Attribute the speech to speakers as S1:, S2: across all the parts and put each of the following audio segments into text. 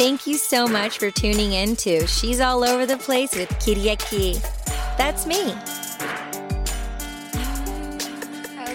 S1: Thank you so much for tuning in to She's All Over the Place with Kiriaki. That's me.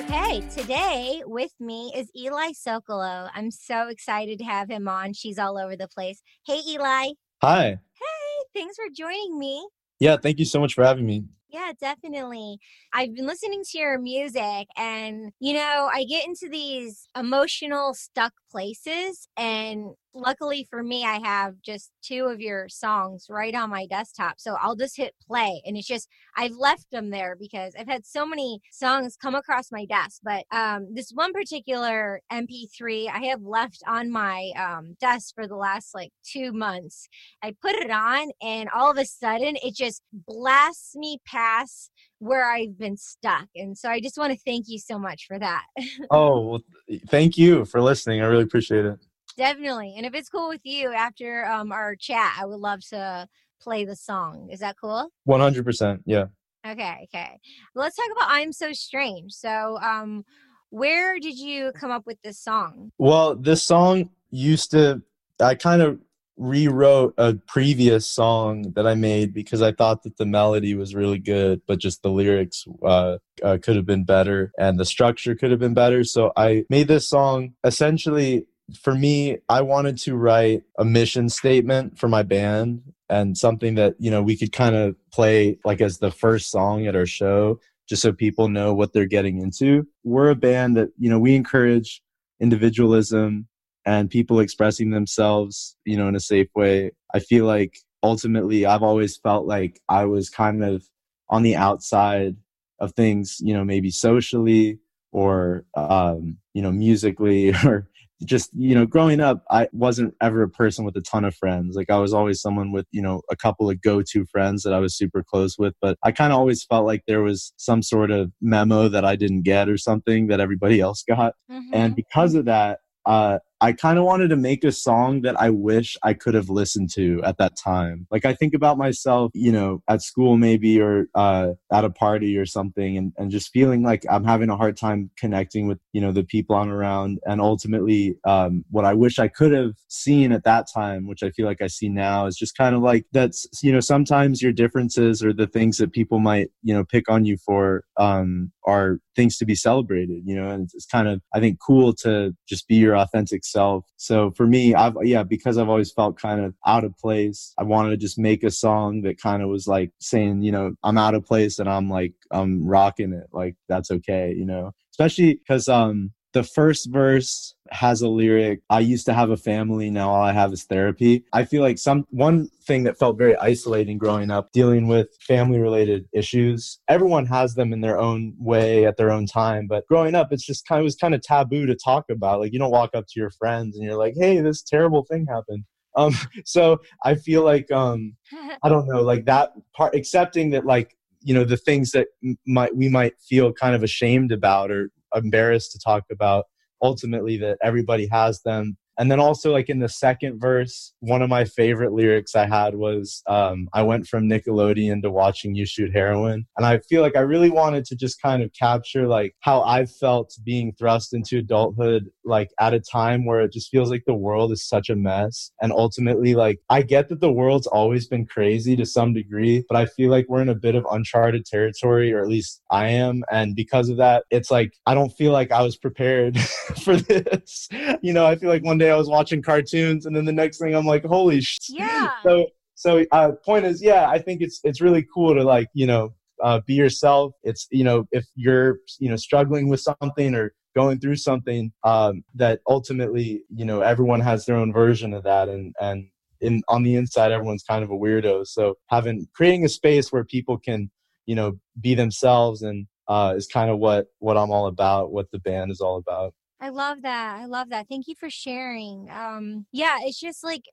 S1: Okay, today with me is Eli Sokolow. I'm so excited to have him on. She's all over the place. Hey, Eli.
S2: Hi.
S1: Hey, thanks for joining me.
S2: Yeah, thank you so much for having me.
S1: Yeah, definitely. I've been listening to your music and, you know, I get into these emotional stuck places and luckily for me, I have just two of your songs right on my desktop. So I'll just hit play. And it's just, I've left them there because I've had so many songs come across my desk. But um, this one particular MP3 I have left on my um, desk for the last like two months. I put it on, and all of a sudden, it just blasts me past where I've been stuck. And so I just want to thank you so much for that.
S2: oh, well, thank you for listening. I really appreciate it.
S1: Definitely. And if it's cool with you after um, our chat, I would love to play the song. Is that cool?
S2: 100%. Yeah.
S1: Okay. Okay. Let's talk about I'm So Strange. So, um, where did you come up with this song?
S2: Well, this song used to, I kind of rewrote a previous song that I made because I thought that the melody was really good, but just the lyrics uh, uh, could have been better and the structure could have been better. So I made this song essentially for me, I wanted to write a mission statement for my band and something that, you know, we could kind of play like as the first song at our show, just so people know what they're getting into. We're a band that, you know, we encourage individualism and people expressing themselves, you know, in a safe way. I feel like ultimately I've always felt like I was kind of on the outside of things, you know, maybe socially or, um, you know, musically or just you know growing up i wasn't ever a person with a ton of friends like i was always someone with you know a couple of go-to friends that i was super close with but i kind of always felt like there was some sort of memo that i didn't get or something that everybody else got mm-hmm. and because of that uh, I kind of wanted to make a song that I wish I could have listened to at that time. Like I think about myself, you know, at school maybe or uh, at a party or something, and, and just feeling like I'm having a hard time connecting with, you know, the people I'm around. And ultimately, um, what I wish I could have seen at that time, which I feel like I see now, is just kind of like that's, you know, sometimes your differences or the things that people might, you know, pick on you for um, are things to be celebrated, you know, and it's, it's kind of, I think, cool to just be your authentic self. So for me, I've, yeah, because I've always felt kind of out of place, I wanted to just make a song that kind of was like saying, you know, I'm out of place and I'm like, I'm rocking it. Like, that's okay, you know, especially because, um, the first verse has a lyric i used to have a family now all i have is therapy. I feel like some one thing that felt very isolating growing up dealing with family related issues. Everyone has them in their own way at their own time but growing up it's just kind of was kind of taboo to talk about like you don't walk up to your friends and you're like hey this terrible thing happened. Um so i feel like um i don't know like that part accepting that like you know the things that might we might feel kind of ashamed about or embarrassed to talk about ultimately that everybody has them and then also like in the second verse one of my favorite lyrics i had was um, i went from nickelodeon to watching you shoot heroin. And i feel like i really wanted to just kind of capture like how i felt being thrust into adulthood like at a time where it just feels like the world is such a mess. And ultimately like i get that the world's always been crazy to some degree but i feel like we're in a bit of uncharted territory or at least i am. And because of that it's like i don't feel like i was prepared for this. You know i feel like one day day I was watching cartoons, and then the next thing I'm like, holy
S1: shit. Yeah.
S2: So so uh, point is, yeah, I think it's it's really cool to like you know uh, be yourself. It's you know if you're you know struggling with something or going through something um, that ultimately you know everyone has their own version of that and and in on the inside everyone's kind of a weirdo so having creating a space where people can you know be themselves and uh, is kind of what what i'm all about what the band is all about
S1: I love that. I love that. Thank you for sharing. Um yeah, it's just like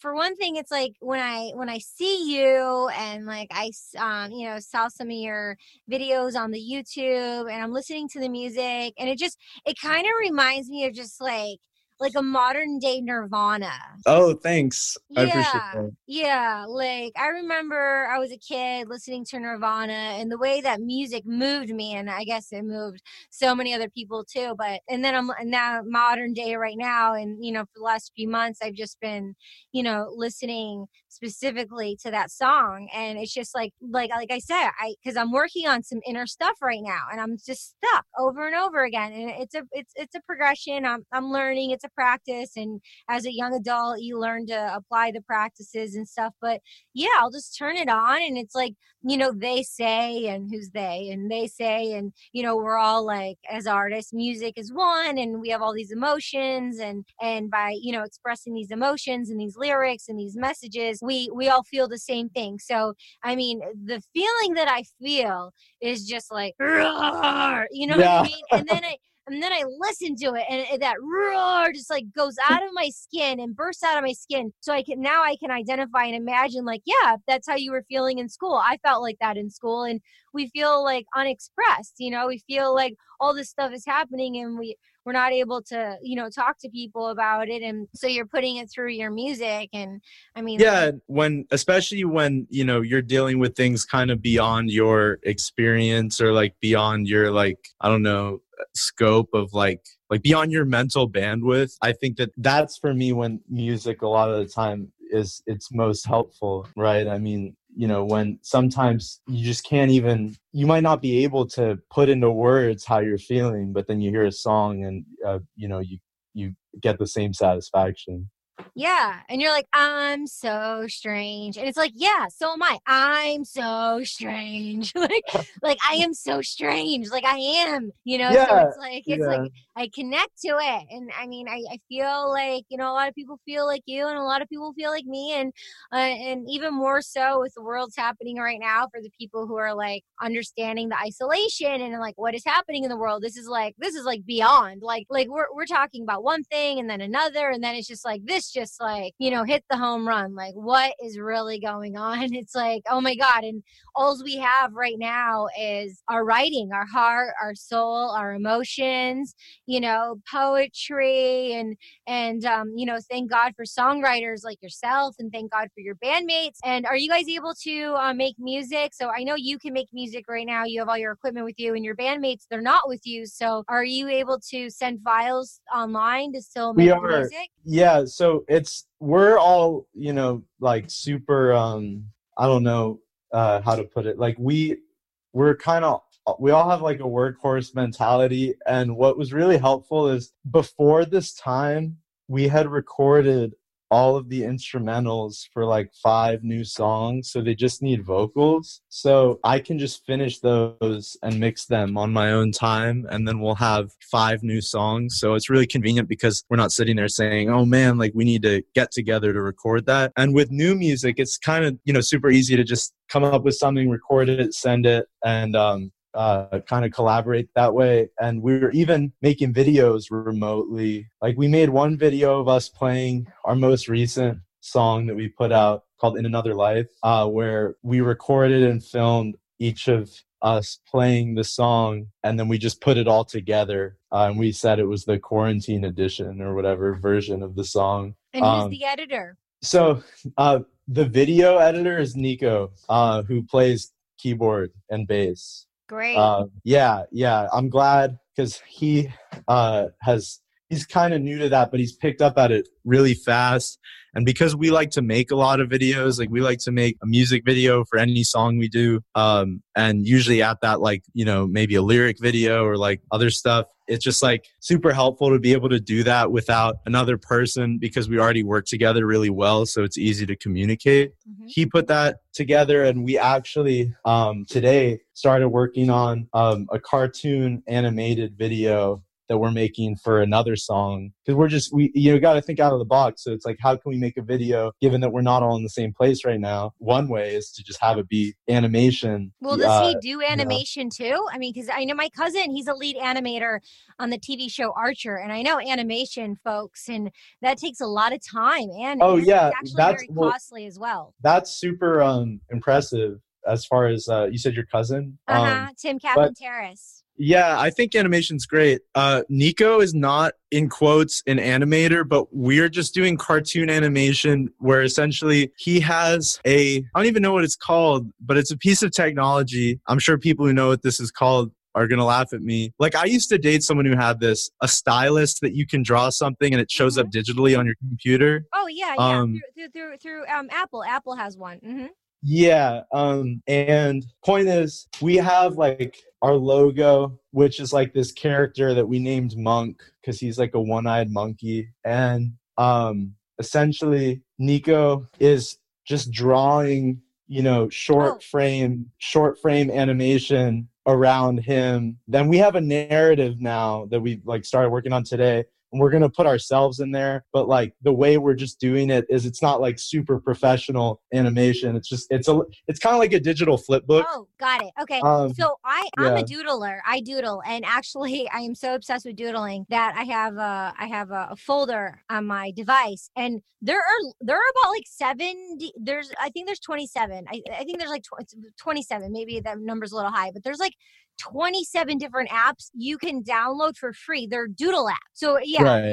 S1: for one thing it's like when I when I see you and like I um you know saw some of your videos on the YouTube and I'm listening to the music and it just it kind of reminds me of just like like a modern day Nirvana.
S2: Oh, thanks. I appreciate
S1: Yeah, yeah. Like I remember I was a kid listening to Nirvana and the way that music moved me, and I guess it moved so many other people too. But and then I'm now modern day right now, and you know, for the last few months, I've just been, you know, listening specifically to that song, and it's just like, like, like I said, I because I'm working on some inner stuff right now, and I'm just stuck over and over again, and it's a, it's, it's a progression. I'm, I'm learning. It's a practice, and as a young adult, you learn to apply the practices and stuff. But yeah, I'll just turn it on, and it's like, you know, they say, and who's they, and they say, and you know, we're all like, as artists, music is one, and we have all these emotions, and and by you know expressing these emotions and these lyrics and these messages, we we all feel the same thing. So I mean, the feeling that I feel is just like, you know what
S2: Yeah.
S1: I mean? And then I and then I listen to it, and that roar just like goes out of my skin and bursts out of my skin. So I can now I can identify and imagine like, yeah, that's how you were feeling in school. I felt like that in school, and we feel like unexpressed. You know, we feel like all this stuff is happening, and we we're not able to you know talk to people about it and so you're putting it through your music and i mean
S2: yeah when especially when you know you're dealing with things kind of beyond your experience or like beyond your like i don't know uh, scope of like like beyond your mental bandwidth i think that that's for me when music a lot of the time is it's most helpful right? I mean you know when sometimes you just can't even you might not be able to put into words how you're feeling but then you hear a song and uh, you know you you get the same satisfaction
S1: Yeah. And you're like, I'm so strange. And it's like, yeah, so am I. I'm so strange. like, like I am so strange. Like I am, you know? So it's like, it's
S2: yeah.
S1: like I connect to it. And I mean, I, I feel like, you know, a lot of people feel like you and a lot of people feel like me. And, uh, and even more so with the world's happening right now for the people who are like understanding the isolation and like what is happening in the world. This is like, this is like beyond like, like we're, we're talking about one thing and then another. And then it's just like, this just like, you know, hit the home run. Like what is really going on? It's like, oh my God. And all we have right now is our writing, our heart, our soul, our emotions, you know, poetry and, and, um, you know, thank God for songwriters like yourself and thank God for your bandmates. And are you guys able to uh, make music? So I know you can make music right now. You have all your equipment with you and your bandmates, they're not with you. So are you able to send files online to still
S2: We
S1: make
S2: are.
S1: music?
S2: yeah so it's we're all you know like super um i don't know uh how to put it. Like we we're kind of we all have like a workhorse mentality. And what was really helpful is before this time we had recorded all of the instrumentals for like five new songs so they just need vocals. So i can just finish those and mix them on my own time and then we'll have five new songs. So it's really convenient because we're not sitting there saying oh man like we need to get together to record that. And with new music it's kind of you know super easy to just come up with something record it send it and um uh, kind of collaborate that way. And we were even making videos remotely. Like we made one video of us playing our most recent song that we put out called In Another Life, uh, where we recorded and filmed each of us playing the song and then we just put it all together uh, and we said it was the quarantine edition or whatever version of the song
S1: And who's
S2: Um,
S1: the editor?
S2: so uh, the video editor is nico uh, who plays keyboard and bass
S1: Great.
S2: uh, yeah, yeah. I'm glad because he uh, has he's kind of new to that, but he's picked up at it really fast. And because we like to make a lot of videos, like we like to make a music video for any song we do, um, and usually at that, like you know, maybe a lyric video or like other stuff. It's just like super helpful to be able to do that without another person because we already work together really well, so it's easy to communicate
S1: Mhm.
S2: he put that together and we actually um, today started working on um, a cartoon animated video that we're making for another song because we're just we you know got to think out of the box so it's like how can we make a video given that we're not all in the same place right now one way is to just have it be animation
S1: Well, does
S2: uh,
S1: he do animation too? I mean, because I know my cousin, he's a lead animator on the TV show Archer, and I know animation folks, and that takes a lot of time. And
S2: Oh,
S1: it's
S2: yeah,
S1: actually
S2: that's- well-
S1: costly as well.
S2: that's super um impressive as far as uh, you said your cousin.
S1: Uh huh. Um, Tim Kaplan Terrace.
S2: Yeah, I think animation's great. Uh, Nico is not in quotes an animator, but we're just doing cartoon animation where essentially he has a I don't even know what it's called, but it's a piece of technology. I'm sure people who know what this is called are gonna laugh at me. Like I used to date someone who had this a stylus that you can draw something and it shows mm-hmm. up digitally on your computer.
S1: Oh yeah, yeah. Um, through, through, through, through um, Apple. Apple has one. Mm-hmm.
S2: Yeah. Um, and point is, we have like our logo, which is like this character that we named Monk because he's like a one-eyed monkey, and um, essentially Nico is just drawing, you know, short oh. frame, short frame animation around him. Then we have a narrative now that we like started working on today we're going to put ourselves in there but like the way we're just doing it is it's not like super professional animation. It's just it's a it's kind of like a digital flip book.
S1: Oh got it. Okay. Um, so i i'm yeah. a doodler. I doodle and actually i am so obsessed with doodling that i have a i have a, a folder on my device and there are there are about like 70 there's i think there's 27 i, I think there's like 27 maybe that number's a little high but there's like 27 different apps you can download for free. They're Doodle apps. So yeah, right.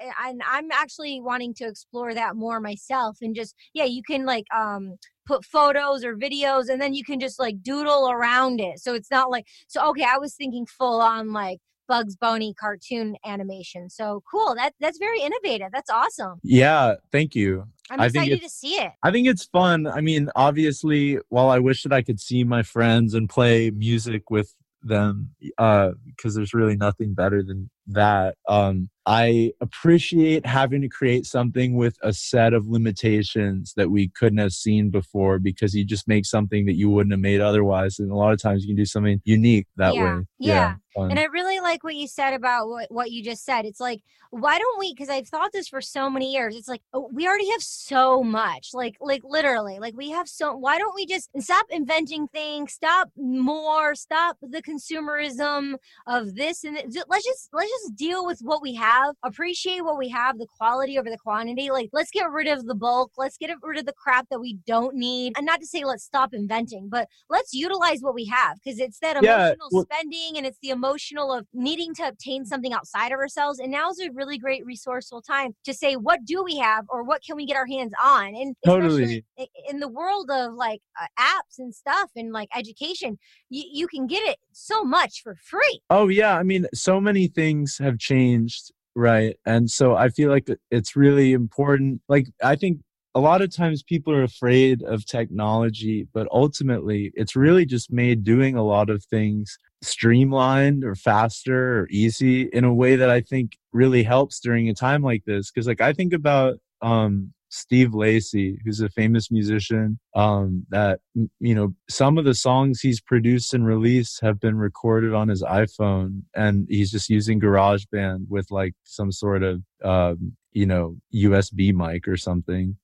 S1: yeah, and I'm actually wanting to explore that more myself and just yeah, you can like um put photos or videos and then you can just like doodle around it. So it's not like so okay, I was thinking full on like Bugs Bunny cartoon animation. So cool. That that's very innovative. That's awesome.
S2: Yeah, thank you.
S1: I'm excited to see it.
S2: I think it's fun. I mean, obviously, while I wish that I could see my friends and play music with them uh because there's really nothing better than that um I appreciate having to create something with a set of limitations that we couldn't have seen before because you just make something that you wouldn't have made otherwise. And a lot of times you can do something unique that
S1: yeah,
S2: way.
S1: Yeah. yeah. And I really like what you said about what, what you just said. It's like, why don't we, because I've thought this for so many years, it's like, oh, we already have so much, like, like literally, like we have so, why don't we just stop inventing things, stop more, stop the consumerism of this and let's just, let's just deal with what we have have, appreciate what we have, the quality over the quantity. Like, let's get rid of the bulk. Let's get rid of the crap that we don't need. And not to say let's stop inventing, but let's utilize what we have because it's that emotional yeah, well, spending and it's the emotional of needing to obtain something outside of ourselves. And now is a really great resourceful time to say, what do we have or what can we get our hands on? And totally in the world of like uh, apps and stuff and like education, you, you can get it so much for free.
S2: Oh, yeah. I mean, so many things have changed Right. And so I feel like it's really important. Like, I think a lot of times people are afraid of technology, but ultimately it's really just made doing a lot of things streamlined or faster or easy in a way that I think really helps during a time like this. Cause like I think about um Steve Lacy, who's a famous musician. Um, that you know, some of the songs he's produced and released have been recorded on his iPhone, and he's just using GarageBand with like some sort of um, you know USB mic or something.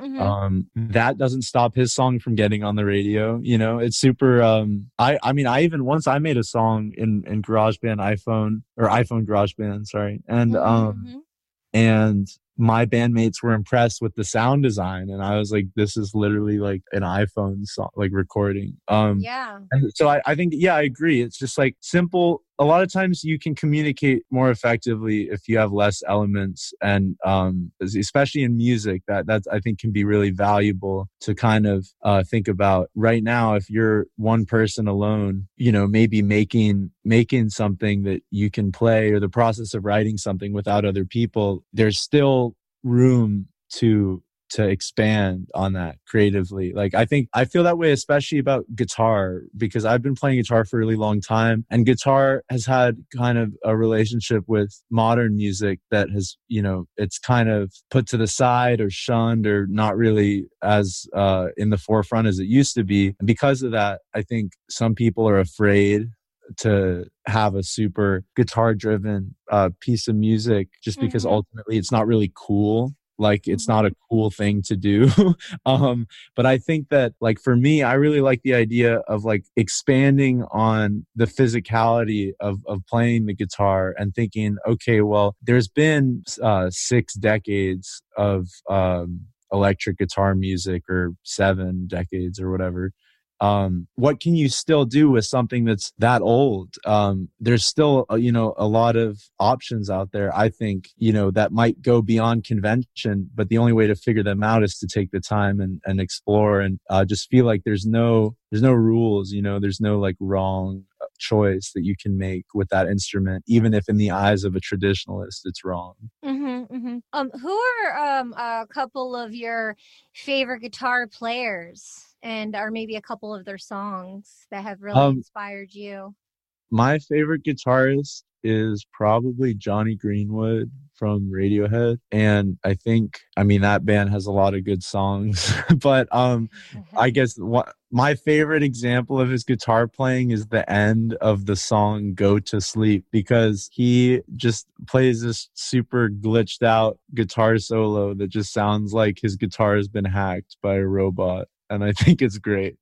S2: Mm-hmm. Um, that doesn't stop his song from getting on the radio. You know, it's super. Um, I I mean, I even once I made a song in in GarageBand iPhone or iPhone GarageBand, sorry, and mm-hmm, um, mm-hmm. and my bandmates were impressed with the sound design and i was like this is literally like an iphone song, like recording
S1: um yeah
S2: so I, I think yeah i agree it's just like simple a lot of times you can communicate more effectively if you have less elements and um, especially in music that that i think can be really valuable to kind of uh, think about. Right now if you're one person alone you know maybe making making something that you can play or the process of writing something without other people there's still room to to expand on that creatively. Like I think I feel that way especially about guitar because I've been playing guitar for a really long time and guitar has had kind of a relationship with modern music that has, you know, it's kind of put to the side or shunned or not really as uh, in the forefront as it used to be. And because of that, I think some people are afraid to have a super guitar driven uh, piece of music just because mm-hmm. ultimately it's not really cool like it's not a cool thing to do. Um but i think that like for me i really like the idea of like expanding on the physicality of of playing the guitar and thinking okay well there's been uh six decades of um electric guitar music or seven decades or whatever um, what can you still do with something that's that old? Um, there's still, uh, you know, a lot of options out there. I think, you know, that might go beyond convention, but the only way to figure them out is to take the time and, and explore and uh, just feel like there's no, there's no rules, you know, there's no like wrong choice that you can make with that instrument, even if in the eyes of a traditionalist it's wrong.
S1: Mm-hmm, mm-hmm. Um, who are um, a couple of your favorite guitar players, and or maybe a couple of their songs that have really um, inspired you?
S2: My favorite guitarist is probably Jonny Greenwood from Radiohead. And I think, I mean, that band has a lot of good songs, but um, mm-hmm. I guess what my favorite example of his guitar playing is the end of the song Go to Sleep because he just plays this super glitched out guitar solo that just sounds like his guitar has been hacked by a robot and I think it's great.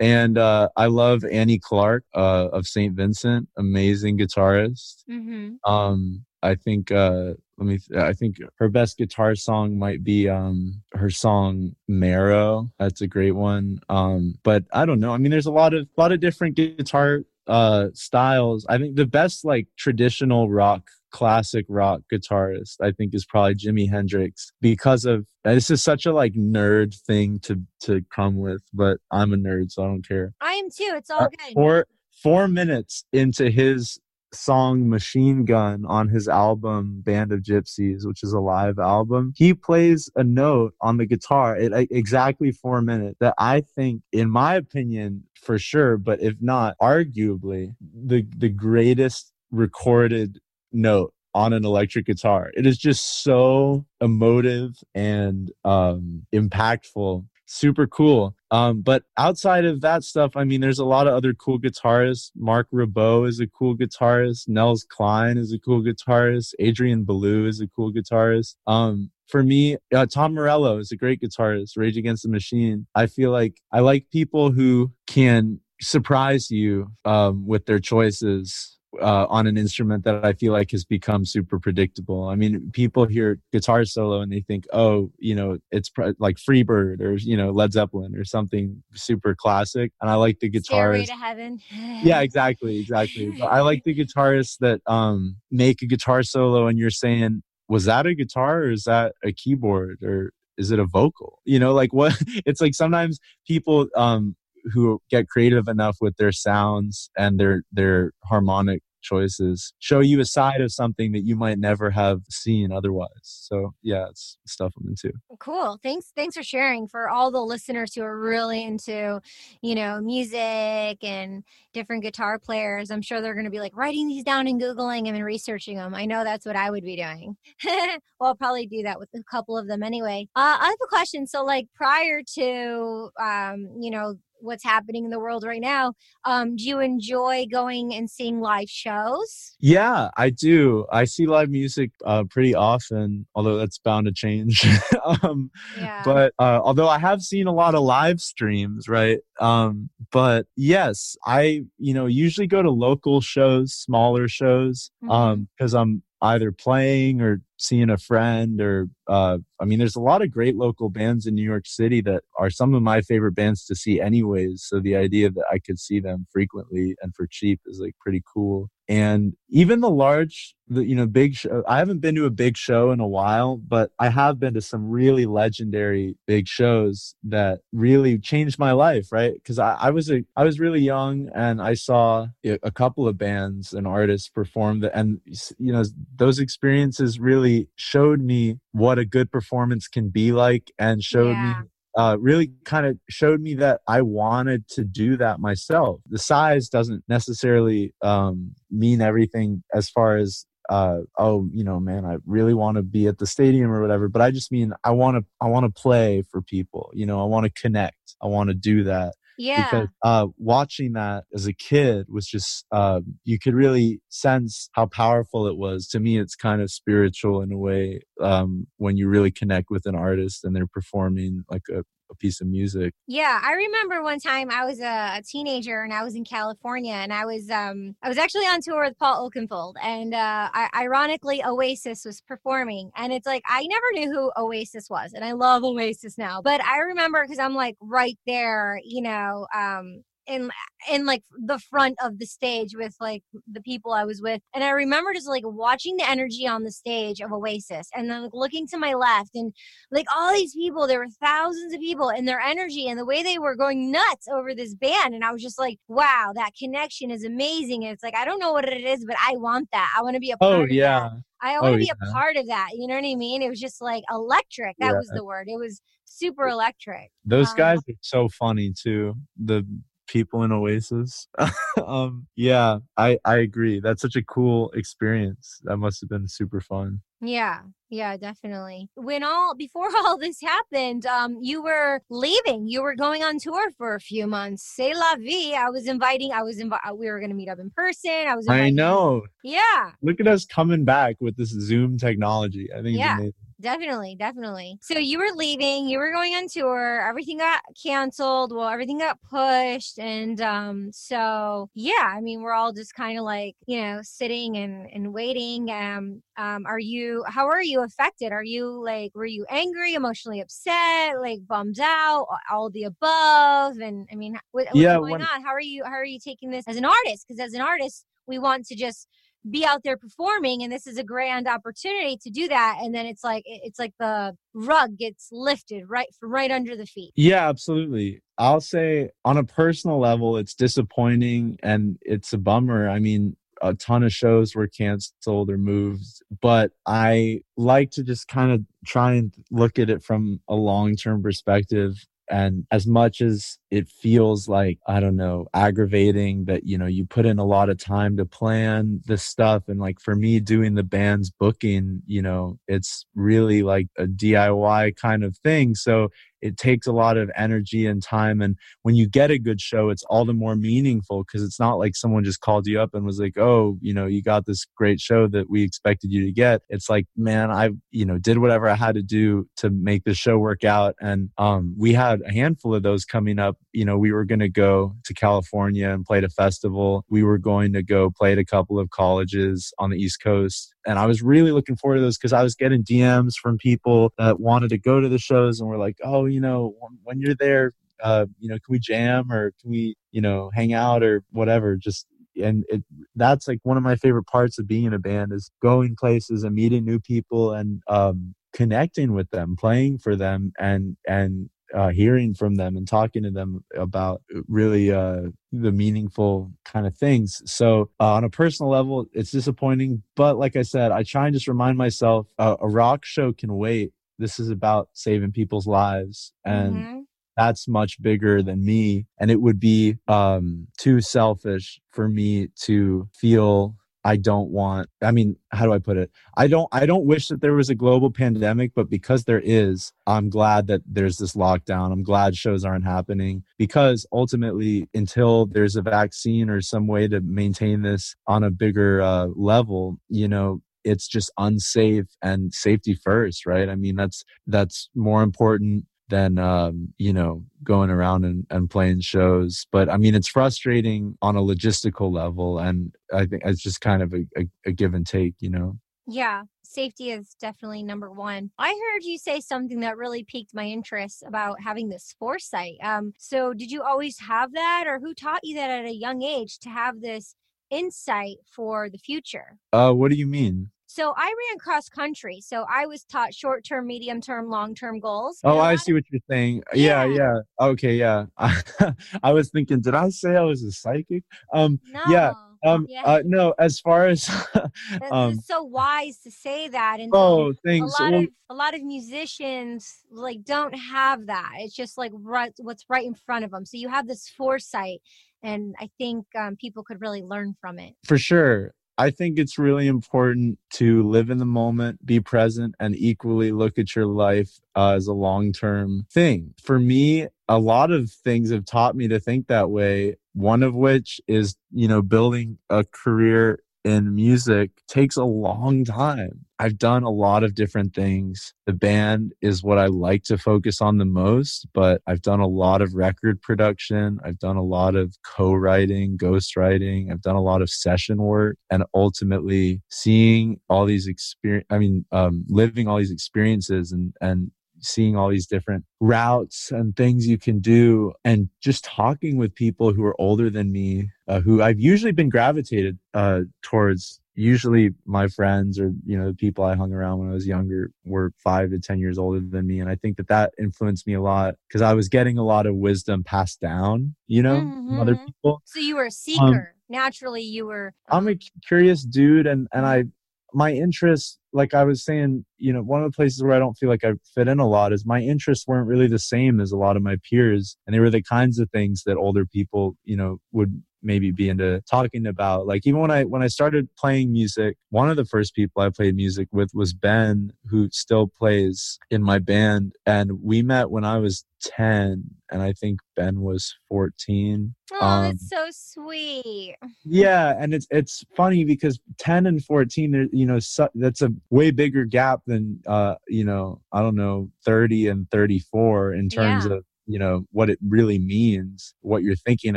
S2: And uh, I love Annie Clark uh, of St. Vincent, amazing guitarist. Mm-hmm. Um, I think uh, let me. Th- I think her best guitar song might be um, her song "Marrow." That's a great one. Um, but I don't know. I mean, there's a lot of a lot of different guitar uh, styles. I think the best like traditional rock classic rock guitarist i think is probably jimi hendrix because of this is such a like nerd thing to to come with but i'm a nerd so i don't care
S1: i am too it's all uh, good
S2: four four minutes into his song machine gun on his album band of Gypsys, which is a live album he plays a note on the guitar at exactly four minutes that i think in my opinion for sure but if not arguably the the greatest recorded note on an electric guitar. It is just so emotive and um, impactful. Super cool. Um, but outside of that stuff, I mean, there's a lot of other cool guitarists. Marc Ribot is a cool guitarist. Nels Cline is a cool guitarist. Adrian Belew is a cool guitarist. Um, for me, uh, Tom Morello is a great guitarist. Rage Against the Machine. I feel like I like people who can surprise you um, with their choices uh, on an instrument that I feel like has become super predictable. I mean, people hear guitar solo and they think, oh, you know, it's pr- like Freebird or you know Led Zeppelin or something super classic. And I like the guitarists.
S1: to heaven.
S2: yeah, exactly, exactly. But I like the guitarists that um, make a guitar solo and you're saying, was that a guitar or is that a keyboard or is it a vocal? You know, like what? It's like sometimes people um, who get creative enough with their sounds and their their harmonic choices show you a side of something that you might never have seen otherwise. So yeah it's stuff i'm into.
S1: Cool. Thanks thanks for sharing. For all the listeners who are really into you know music and different guitar players i'm sure they're going to be like writing these down and googling them and researching them i know that's what i would be doing. Well i'll probably do that with a couple of them anyway. Uh, i have a question. So like prior to um you know what's happening in the world right now. Um, do you enjoy going and seeing live shows?
S2: Yeah, I do. I see live music uh, pretty often, although that's bound to change. um, yeah. But uh, although I have seen a lot of live streams, right? Um, but yes, I you know usually go to local shows, smaller shows, um, because mm-hmm. I'm either playing or seeing a friend or uh, i mean there's a lot of great local bands in new york city that are some of my favorite bands to see anyways so the idea that i could see them frequently and for cheap is like pretty cool. And even the large the you know big show i haven't been to a big show in a while but i have been to some really legendary big shows that really changed my life right? Because I, I was a i was really young and i saw a couple of bands and artists perform that and you know those experiences really showed me what a good performance can be like and showed yeah. me uh, really kind of showed me that I wanted to do that myself. The size doesn't necessarily um, mean everything as far as uh, oh, you know, man, I really want to be at the stadium or whatever. But I just mean I want to I want to play for people. You know, I want to connect. I want to do that.
S1: Yeah.
S2: Because uh, watching that as a kid was just, uh, you could really sense how powerful it was. To me, it's kind of spiritual in a way um, when you really connect with an artist and they're performing like a, a piece of music.
S1: Yeah, I remember one time I was a, a, teenager and I was in California and I was um I was actually on tour with Paul Oakenfold and uh I, ironically Oasis was performing and it's like I never knew who Oasis was and I love Oasis now. But I remember cuz I'm like right there, you know, um in in like the front of the stage with like the people I was with. And I remember just like watching the energy on the stage of Oasis and then like looking to my left and like all these people, there were thousands of people and their energy and the way they were going nuts over this band. And I was just like, wow, that connection is amazing. And it's like, I don't know what it is, but I want that. I want to be a part
S2: oh,
S1: of
S2: yeah.
S1: that. I want to oh, be yeah. a part of that. You know what I mean? It was just like electric. That yeah. was the word. It was super electric.
S2: Those um, guys are so funny too. The people in Oasis. um, yeah, I I agree. That's such a cool experience. That must have been super fun.
S1: Yeah, yeah, definitely. When all before all this happened, um, you were leaving. You were going on tour for a few months. C'est la vie. I was inviting. I was invi- uh, We were going to meet up in person. I was.
S2: I know.
S1: Yeah.
S2: Look at us coming back with this Zoom technology. I think.
S1: Yeah. Definitely, definitely. So you were leaving, you were going on tour, everything got canceled, well, everything got pushed. And um, so yeah, I mean, we're all just kind of like, you know, sitting and, and waiting. Um, um, are you how are you affected? Are you like were you angry, emotionally upset, like bummed out, all the above? And I mean, what,
S2: yeah,
S1: what's going when, on? How are you how are you taking this as an artist? Because as an artist, we want to just be out there performing and this is a grand opportunity to do that and then it's like it's like the rug gets lifted right from right under the feet.
S2: Yeah absolutely. I'll say on a personal level it's disappointing and it's a bummer. I mean a ton of shows were canceled or moved but i like to just kind of try and look at it from a long-term perspective and as much as it feels like i don't know aggravating that you know you put in a lot of time to plan this stuff and like for me doing the band's booking you know it's really like a diy kind of thing. So it takes a lot of energy and time and when you get a good show it's all the more meaningful because it's not like someone just called you up and was like oh you know you got this great show that we expected you to get it's like man i you know did whatever i had to do to make the show work out and um, we had a handful of those coming up you know, we were going to go to California and play at a festival. We were going to go play at a couple of colleges on the East Coast. And I was really looking forward to those because I was getting DMs from people that wanted to go to the shows and were like, oh, you know, when you're there, uh, you know, can we jam or can we, you know, hang out or whatever? Just and it, that's like one of my favorite parts of being in a band is going places and meeting new people and um, connecting with them playing for them and and uh, hearing from them and talking to them about really uh, the meaningful kind of things. So, uh, on a personal level, it's disappointing. But like I said, I try and just remind myself uh, a rock show can wait. This is about saving people's lives. And mm-hmm. that's much bigger than me. And it would be um, too selfish for me to feel I don't want I mean how do I put it? I don't I don't wish that there was a global pandemic but because there is I'm glad that there's this lockdown. I'm glad shows aren't happening because ultimately until there's a vaccine or some way to maintain this on a bigger uh, level you know it's just unsafe and safety first right? I mean that's that's more important than um, you know going around and, and playing shows. But i mean it's frustrating on a logistical level and i think it's just kind of a, a, a give and take you know?
S1: Yeah safety is definitely number one. I heard you say something that really piqued my interest about having this foresight. Um, so did you always have that or who taught you that at a young age to have this insight for the future?
S2: Uh, what do you mean
S1: so I ran cross country. So I was taught short term, medium term, long term goals.
S2: Oh, I see what you're saying. Yeah, yeah. yeah. Okay, yeah. I was thinking, did I say I was a psychic? Um, no. yeah. Um, yeah. Uh, no, as far as
S1: um, so wise to say that, and
S2: oh, thanks.
S1: A lot well, of a lot of musicians like don't have that. It's just like right, what's right in front of them. So you have this foresight, and I think um, people could really learn from it.
S2: For sure, I think it's really important to live in the moment, be present, and equally look at your life uh, as a long term thing. For me, a lot of things have taught me to think that way. One of which is, you know, building a career in music takes a long time. I've done a lot of different things. The band is what I like to focus on the most, but I've done a lot of record production. I've done a lot of co writing, ghost writing. I've done a lot of session work. And ultimately, seeing all these experience, I mean, um, living all these experiences and, and seeing all these different routes and things you can do and just talking with people who are older than me uh, who i've usually been gravitated uh, towards usually my friends or you know the people i hung around when i was younger were five to ten years older than me and i think that that influenced me a lot because i was getting a lot of wisdom passed down you know mm-hmm. from other mm-hmm. people
S1: so you were a um, seeker um, naturally you were
S2: um... i'm a curious dude and and i my interests like I was saying, you know, one of the places where I don't feel like I fit in a lot is my interests weren't really the same as a lot of my peers. And they were the kinds of things that older people, you know, would maybe be into talking about like even when i when i started playing music one of the first people i played music with was ben who still plays in my band. And we met when i was 10 and i think ben was 14
S1: oh um, that's so sweet.
S2: Yeah and it's it's funny because 10 and 14 you know so, that's a way bigger gap than uh you know i don't know 30 and 34 in terms yeah. of you know what it really means what you're thinking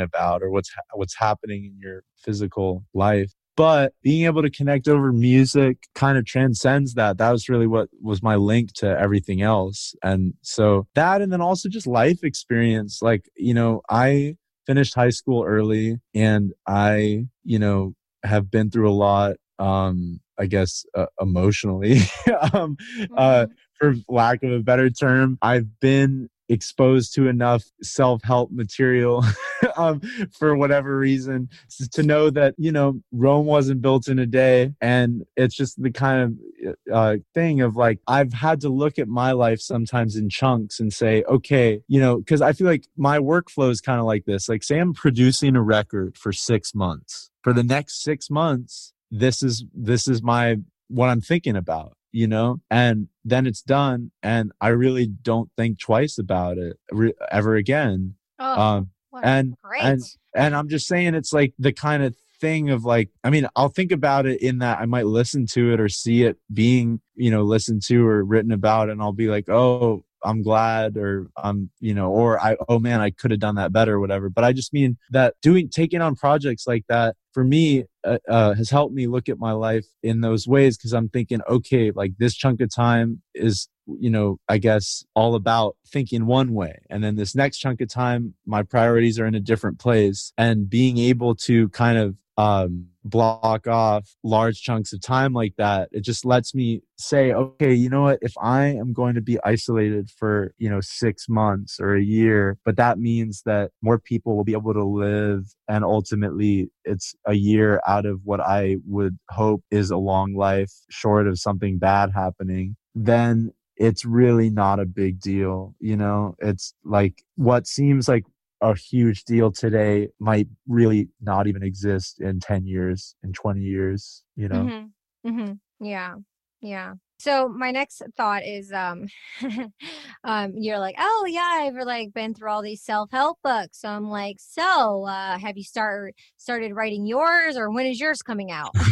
S2: about or what's ha- what's happening in your physical life. But being able to connect over music kind of transcends that. That was really what was my link to everything else. And so that and then also just life experience. Like you know i finished high school early and i you know have been through a lot um i guess uh, emotionally. Um uh mm-hmm. for lack of a better term i've been exposed to enough self-help material um, for whatever reason to know that you know rome wasn't built in a day and it's just the kind of uh, thing of like i've had to look at my life sometimes in chunks and say okay you know because i feel like my workflow is kind of like this like say i'm producing a record for six months. For the next six months this is this is my what i'm thinking about you know and then it's done and i really don't think twice about it re- ever again
S1: oh, um and great.
S2: and and i'm just saying it's like the kind of thing of like i mean i'll think about it in that i might listen to it or see it being you know listened to or written about and i'll be like oh I'm glad or I'm, you know, or I, oh man, I could have done that better whatever. But I just mean that doing, taking on projects like that for me uh, uh, has helped me look at my life in those ways because I'm thinking, okay, like this chunk of time is, you know, I guess all about thinking one way. And then this next chunk of time, my priorities are in a different place and being able to kind of um, block off large chunks of time like that it just lets me say okay you know what? If i am going to be isolated for you know 6 months or a year but that means that more people will be able to live and ultimately it's a year out of what i would hope is a long life short of something bad happening then it's really not a big deal you know? It's like what seems like a huge deal today might really not even exist in 10 years in 20 years you know?
S1: Mm-hmm. Mm-hmm. yeah. Yeah. So my next thought is um um you're like oh yeah i've like been through all these self-help books. So i'm like so uh have you start started writing yours or when is yours coming out?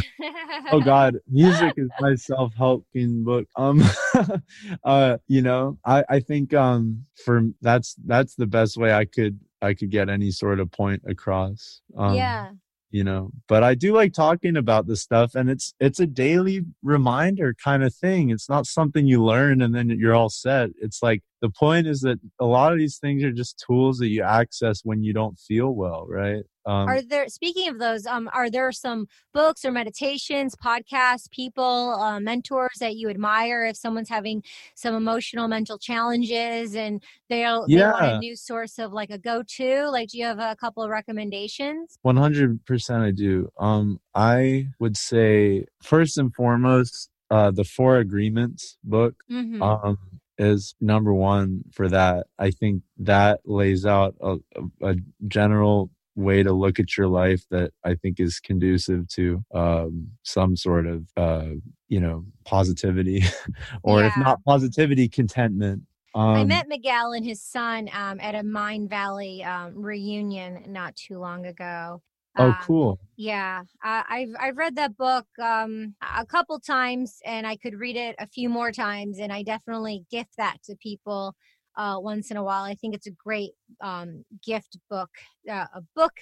S2: Oh god music is my self-helping book. Um uh you know i i think um for that's that's the best way i could I could get any sort of point across.
S1: Um, yeah.
S2: You know, but I do like talking about this stuff, and it's it's a daily reminder kind of thing. It's not something you learn and then you're all set. It's like the point is that a lot of these things are just tools that you access when you don't feel well, right?
S1: Um, are there speaking of those? Um, are there some books or meditations, podcasts, people, uh, mentors that you admire if someone's having some emotional, mental challenges and they'll yeah. they want a new source of like a go-to? Like, do you have a couple of recommendations?
S2: One hundred percent, I do. Um, I would say first and foremost, uh, the Four Agreements book. Mm-hmm. Um, is number one for that. I think that lays out a, a, general way to look at your life that I think is conducive to um, some sort of, uh, you know, positivity, or yeah. if not positivity, contentment.
S1: Um, I met Miguel and his son um, at a Mindvalley um, reunion not too long ago.
S2: Oh,
S1: Uh,
S2: cool.
S1: yeah, uh, I've I've read that book um, a couple times, and I could read it a few more times, and I definitely gift that to people uh, once in a while. I think it's a great um, gift book, uh, a book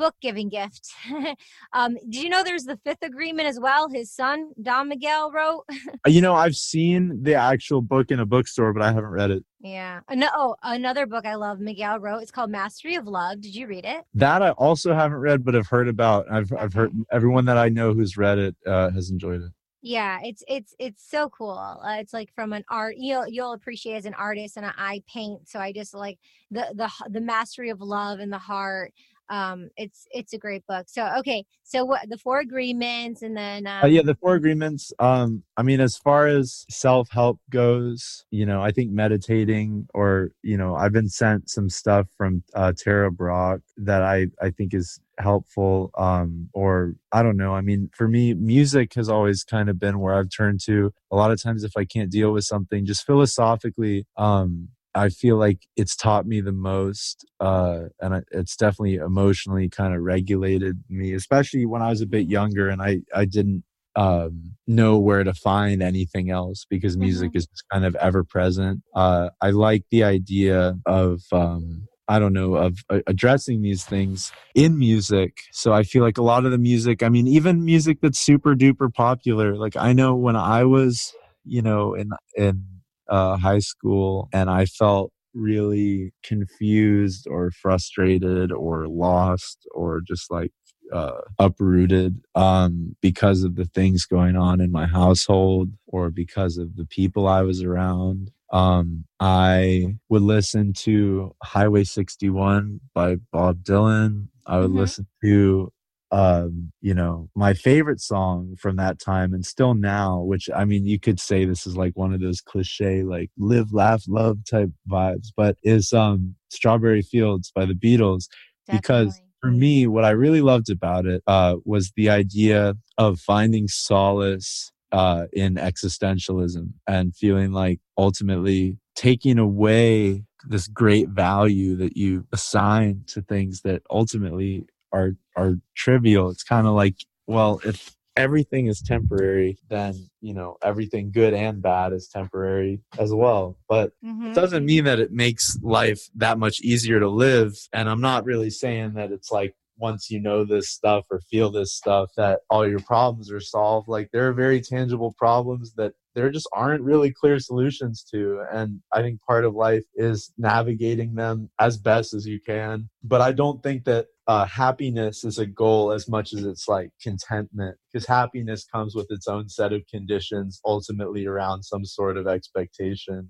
S1: book giving gift. um, did you know there's the Fifth Agreement as well? His son Don Miguel wrote.
S2: Uh, You know, I've seen the actual book in a bookstore, but I haven't read it.
S1: yeah. No, oh, another book I love Miguel wrote. It's called Mastery of Love. Did you read it?
S2: That I also haven't read, but I've heard about. I've I've heard everyone that I know who's read it uh, has enjoyed it.
S1: Yeah, it's it's it's so cool. Uh, it's like from an art you'll you'll appreciate as an artist and I paint, so I just like the the the mastery of love and the heart. Um, it's it's a great book. So okay, so what the four agreements and then um,
S2: Uh, yeah, the four agreements. Um, I mean, as far as self help goes, you know, I think meditating, or you know, I've been sent some stuff from uh, Tara Brach that I I think is helpful. Um, or I don't know. I mean, for me, music has always kind of been where I've turned to. A lot of times, if I can't deal with something, just philosophically, um, I feel like it's taught me the most, uh, and it's definitely emotionally kind of regulated me, especially when I was a bit younger and I I didn't um, know where to find anything else because music is kind of ever present. Uh, I like the idea of um, I don't know of uh, addressing these things in music. So I feel like a lot of the music, I mean, even music that's super duper popular. Like I know when I was, you know, in in uh, high school and I felt really confused or frustrated or lost or just like uh, uprooted um, because of the things going on in my household or because of the people I was around. Um, I would listen to Highway 61 by Bob Dylan. I would
S1: Mhm.
S2: listen to um you know my favorite song from that time and still now which i mean you could say this is like one of those cliche like live laugh love type vibes but is um strawberry fields by the beatles because for me what i really loved about it uh was the idea of finding solace uh in existentialism and feeling like ultimately taking away this great value that you assign to things that ultimately are are trivial. It's kind of like well if everything is temporary then you know everything good and bad is temporary as well. But
S1: Mhm.
S2: it doesn't mean that it makes life that much easier to live. And i'm not really saying that it's like once you know this stuff or feel this stuff that all your problems are solved like there are very tangible problems that there just aren't really clear solutions to and i think part of life is navigating them as best as you can. But i don't think that uh, happiness is a goal as much as it's like contentment because happiness comes with its own set of conditions ultimately around some sort of expectation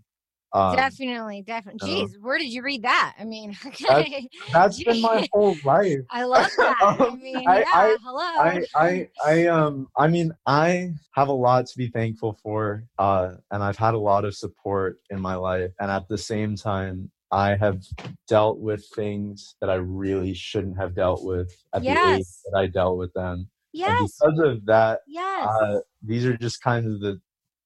S2: um,
S1: definitely, definitely.
S2: know.
S1: Jeez, where did you read that? I mean,
S2: that's been my whole life
S1: I love that. I
S2: Um,
S1: mean,
S2: I-
S1: yeah,
S2: I-
S1: hello.
S2: I, I, I, um, I mean, I have a lot to be thankful for, uh, and I've had a lot of support in my life, and at the same time, I have dealt with things that I really shouldn't have dealt with at the age that I dealt with them,
S1: Yes.
S2: and because of that,
S1: yes.
S2: uh, these are just kind of the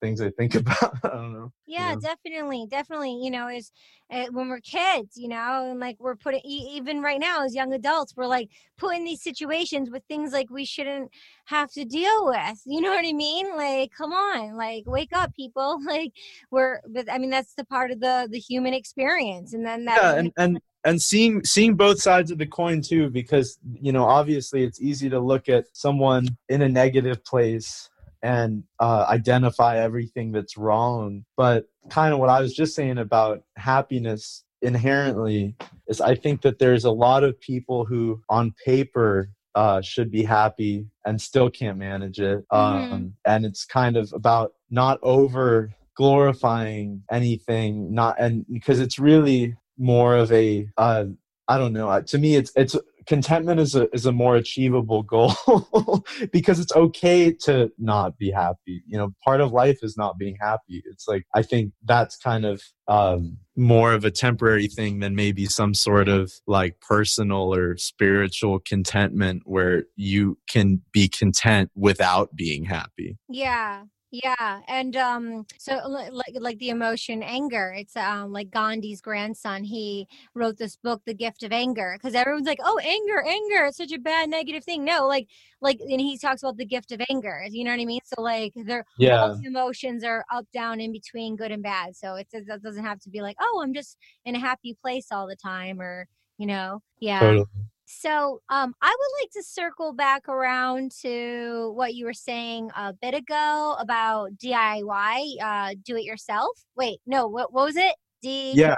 S2: things I think about. I don't know.
S1: Yeah, definitely, definitely. You know, is uh, when we're kids, you know, and like we're putting even right now as young adults, we're like put in these situations with things like we shouldn't have to deal with. You know what I mean? Like, come on, like wake up, people. Like we're, but I mean, that's the part of the the human experience, and then that.
S2: yeah and and and seeing seeing both sides of the coin too because you know obviously it's easy to look at someone in a negative place and uh, identify everything that's wrong but kind of what i was just saying about happiness inherently is i think that there's a lot of people who on paper uh, should be happy and still can't manage it
S1: Mhm.
S2: um, and it's kind of about not over glorifying anything not and because it's really more of a uh, I don't know. uh, To me, it's it's contentment is a is a more achievable goal because it's okay to not be happy. You know, part of life is not being happy. It's like I think that's kind of um, more of a temporary thing than maybe some sort of like personal or spiritual contentment where you can be content without being happy.
S1: Yeah. Yeah, and um, so like like the emotion anger. It's um like Gandhi's grandson. He wrote this book, The Gift of Anger, because everyone's like, oh, anger, anger, it's such a bad negative thing. No, like like, and he talks about the gift of anger. You know what I mean? So like, they're
S2: yeah,
S1: emotions are up, down, in between, good and bad. So it doesn't have to be like, oh, I'm just in a happy place all the time, or you know, yeah.
S2: Totally.
S1: So, um, I would like to circle back around to what you were saying a bit ago about DIY, uh, do it yourself. Wait, no, what, what was it?
S2: D. Yeah,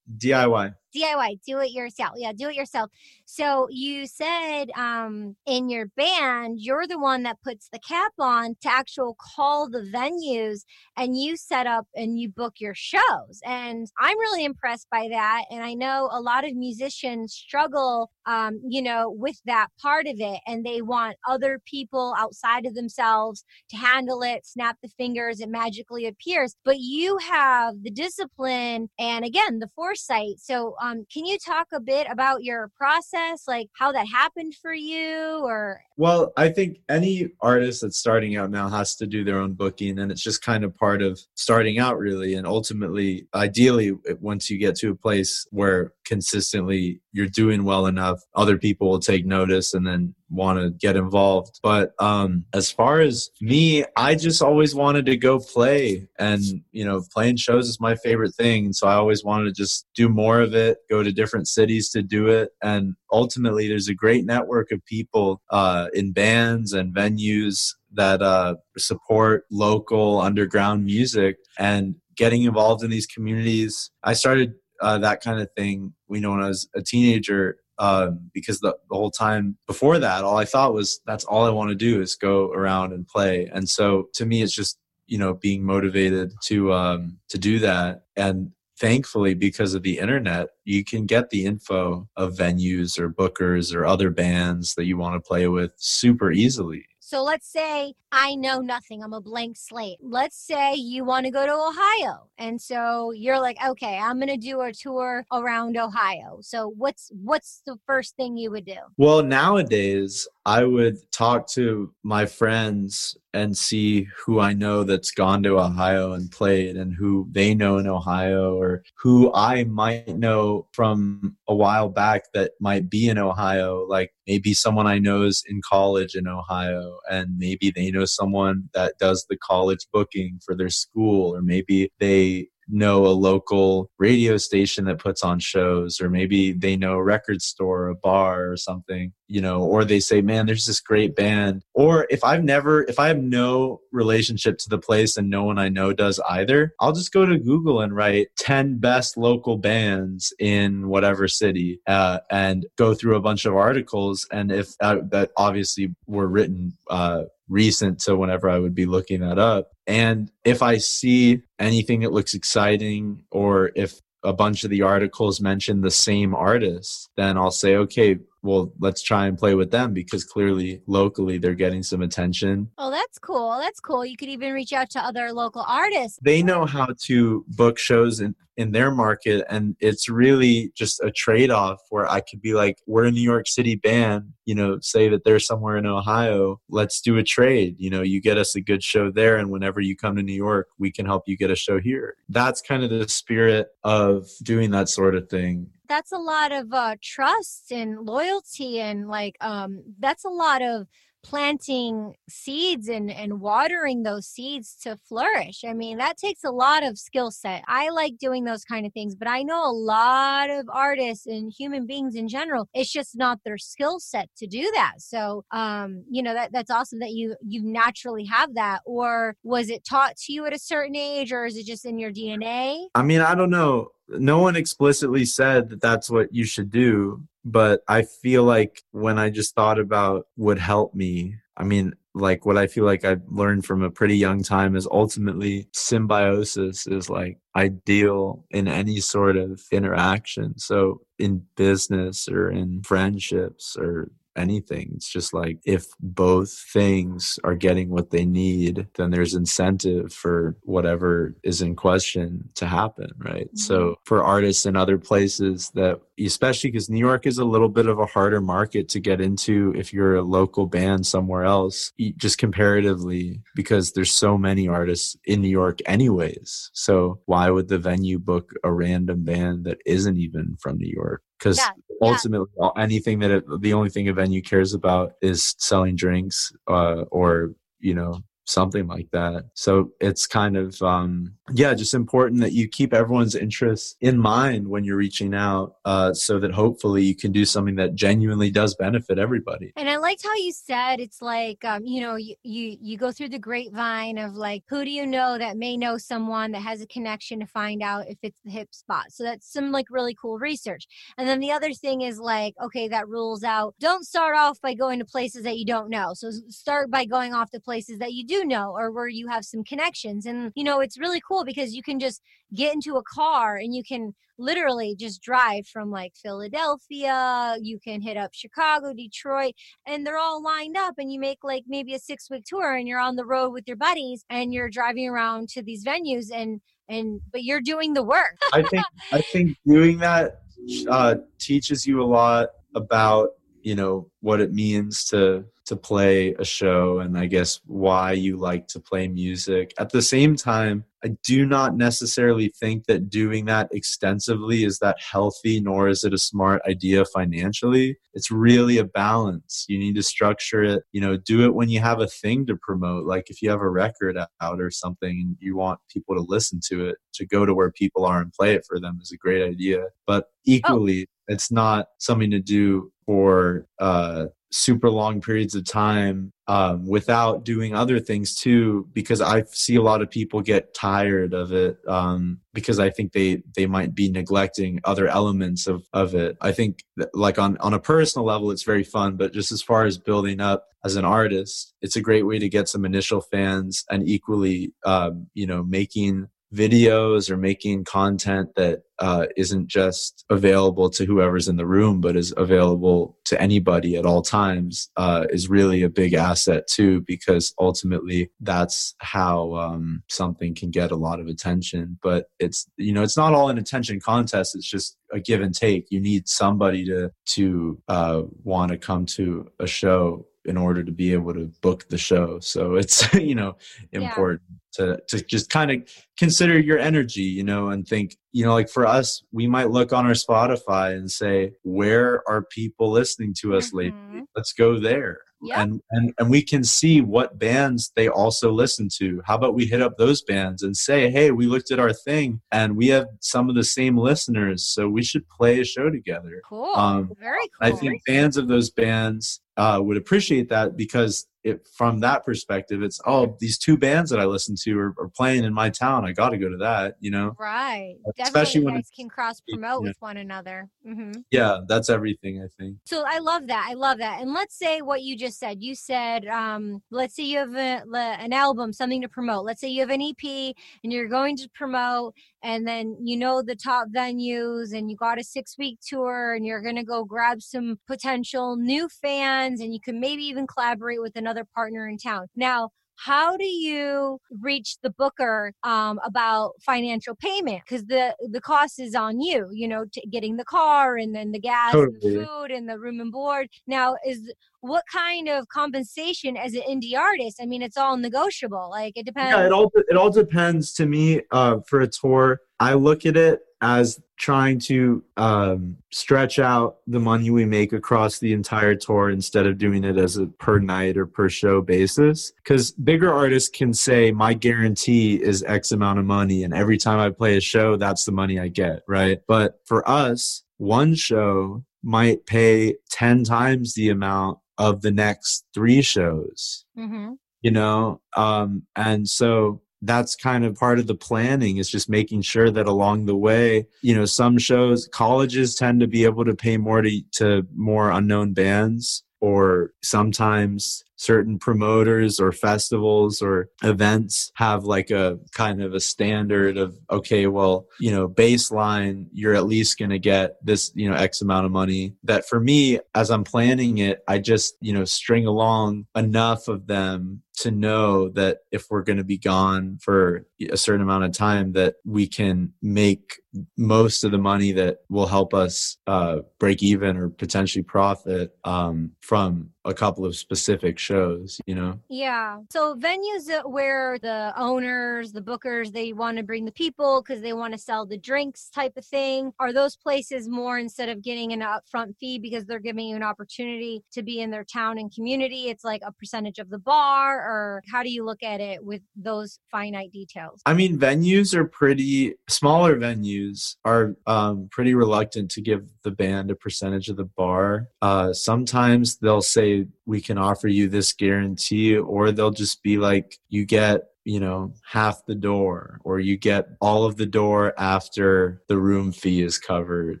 S2: DIY.
S1: DIY, do it yourself. Yeah, do it yourself. So you said um, in your band, you're the one that puts the cap on to actual call the venues and you set up and you book your shows. And I'm really impressed by that. And I know a lot of musicians struggle, um, you know, with that part of it. And they want other people outside of themselves to handle it, snap the fingers, it magically appears. But you have the discipline and again, the foresight. So, um, can you talk a bit about your process, like how that happened for you, or?
S2: Well, I think any artist that's starting out now has to do their own booking, and it's just kind of part of starting out, really. And ultimately, ideally, once you get to a place where consistently you're doing well enough, other people will take notice and then want to get involved. But um, as far as me, I just always wanted to go play, and you know, playing shows is my favorite thing. So I always wanted to just do more of it, go to different cities to do it, and ultimately, there's a great network of people uh, in bands and venues that uh, support local underground music and getting involved in these communities. I started uh, that kind of thing, you know, when I was a teenager um, because the, the whole time before that, all I thought was that's all I want to do is go around and play. And so to me, it's just you know being motivated to um, to do that. And thankfully, because of the internet, you can get the info of venues or bookers or other bands that you want to play with super easily.
S1: So let's say I know nothing, I'm a blank slate. Let's say you want to go to Ohio. And so you're like, "Okay, I'm going to do a tour around Ohio." So what's what's the first thing you would do?
S2: Well, nowadays I would talk to my friends and see who I know that's gone to Ohio and played and who they know in Ohio or who I might know from a while back that might be in Ohio. Like maybe someone I know is in college in Ohio and maybe they know someone that does the college booking for their school or maybe they know a local radio station that puts on shows or maybe they know a record store a bar or something you know or they say man there's this great band. Or if i've never if i have no relationship to the place and no one i know does either i'll just go to google and write 10 best local bands in whatever city uh, and go through a bunch of articles. And if uh, that obviously were written uh, recent to whenever I would be looking that up. And if I see anything that looks exciting or if a bunch of the articles mention the same artist, then I'll say, okay, well, let's try and play with them because clearly locally they're getting some attention.
S1: Oh, that's cool. That's cool. You could even reach out to other local artists.
S2: They know how to book shows in, in their market. And it's really just a trade off where I could be like, we're a New York City band, you know, say that they're somewhere in Ohio. Let's do a trade. You know, you get us a good show there. And whenever you come to New York, we can help you get a show here. That's kind of the spirit of doing that sort of thing
S1: that's a lot of uh, trust and loyalty and like um that's a lot of planting seeds and and watering those seeds to flourish. I mean that takes a lot of skill set. I like doing those kind of things but i know a lot of artists and human beings in general it's just not their skill set to do that. So um you know that that's awesome that you you naturally have that. Or was it taught to you at a certain age or is it just in your dna
S2: i mean i don't know no one explicitly said that that's what you should do but i feel like when i just thought about would help me i mean like what i feel like I've learned from a pretty young time is ultimately symbiosis is like ideal in any sort of interaction. So in business or in friendships or anything. It's just like if both things are getting what they need, then there's incentive for whatever is in question to happen, right? Mm-hmm. So for artists in other places that especially because New York is a little bit of a harder market to get into if you're a local band somewhere else, just comparatively, because there's so many artists in New York, anyways. So, why would the venue book a random band that isn't even from New York? Because yeah, ultimately, yeah. anything that it, the only thing a venue cares about is selling drinks uh, or you know something like that. So it's kind of, um, yeah, just important that you keep everyone's interests in mind when you're reaching out uh, so that hopefully you can do something that genuinely does benefit everybody.
S1: And I liked how you said it's like, um, you know, you, you, you go through the grapevine of like, who do you know that may know someone that has a connection to find out if it's the hip spot. So that's some like really cool research. And then the other thing is like, okay, that rules out. Don't start off by going to places that you don't know. So start by going off to places that you do know or where you have some connections. And, you know, it's really cool because you can just get into a car and you can literally just drive from like Philadelphia, you can hit up Chicago, Detroit, and they're all lined up and you make like maybe a 6 week tour and you're on the road with your buddies and you're driving around to these venues and and but you're doing the work.
S2: I think I think doing that uh, teaches you a lot about you know what it means to to play a show and i guess why you like to play music. At the same time i do not necessarily think that doing that extensively is that healthy nor is it a smart idea financially. It's really a balance. You need to structure it you know do it when you have a thing to promote like if you have a record out or something and you want people to listen to it to go to where people are and play it for them is a great idea. But equally oh. it's not something to do for uh, super long periods of time um, without doing other things too because i see a lot of people get tired of it um, because i think they they might be neglecting other elements of of it. I think like on on a personal level it's very fun but just as far as building up as an artist it's a great way to get some initial fans and equally um, you know making videos or making content that uh, not just available to whoever's in the room, but is available to anybody at all times, uh, is really a big asset too, because ultimately that's how um, something can get a lot of attention. But it's you know it's not all an attention contest. It's just a give and take. You need somebody to to uh, want to come to a show in order to be able to book the show. So it's you know important yeah. To to just kind of consider your energy, you know, and think, you know, like for us, we might look on our Spotify and say, where are people listening to us mm-hmm. lately? Let's go there. Yep. And, and and we can see what bands they also listen to. How about we hit up those bands and say, "Hey, we looked at our thing and we have some of the same listeners, so we should play a show together."
S1: Cool. Um, Very cool.
S2: I think fans of those bands uh, would appreciate that because it, from that perspective, it's oh these two bands that I listen to are, are playing in my town. I got to go to that, you know.
S1: Right. Especially Definitely when it can cross promote with one another. Mm-hmm.
S2: Yeah, that's everything. I think.
S1: So I love that. I love that. And let's say what you just said. You said, um, let's say you have a, an album, something to promote. Let's say you have an EP and you're going to promote, and then you know the top venues, and you got a six week tour, and you're gonna go grab some potential new fans, and you can maybe even collaborate with another other partner in town. Now, how do you reach the booker um, about financial payment because the the cost is on you you know getting the car and then the gas totally. and the food and the room and board now is what kind of compensation as an indie artist i mean it's all negotiable like it depends
S2: yeah it all it all depends to me uh, for a tour i look at it as trying to um, stretch out the money we make across the entire tour instead of doing it as a per night or per show basis. Because bigger artists can say, my guarantee is X amount of money, and every time I play a show, that's the money I get, right? But for us, one show might pay 10 times the amount of the next three shows. Mm-hmm. You know, um, and so that's kind of part of the planning is just making sure that along the way you know some shows colleges tend to be able to pay more to, to more unknown bands or sometimes certain promoters or festivals or events have like a kind of a standard of okay well you know baseline you're at least going to get this you know x amount of money. That for me as i'm planning it i just you know string along enough of them to know that if we're going to be gone for a certain amount of time that we can make most of the money that will help us uh, break even or potentially profit um, from a couple of specific shows you know?
S1: Yeah. So venues where the owners the bookers they want to bring the people because they want to sell the drinks type of thing are those places more instead of getting an upfront fee because they're giving you an opportunity to be in their town and community? It's like a percentage of the bar or how do you look at it with those finite details?
S2: I mean venues are pretty smaller venues are um, pretty reluctant to give the band a percentage of the bar. Uh, sometimes they'll say we can offer you this guarantee or they'll just be like you get you know half the door or you get all of the door after the room fee is covered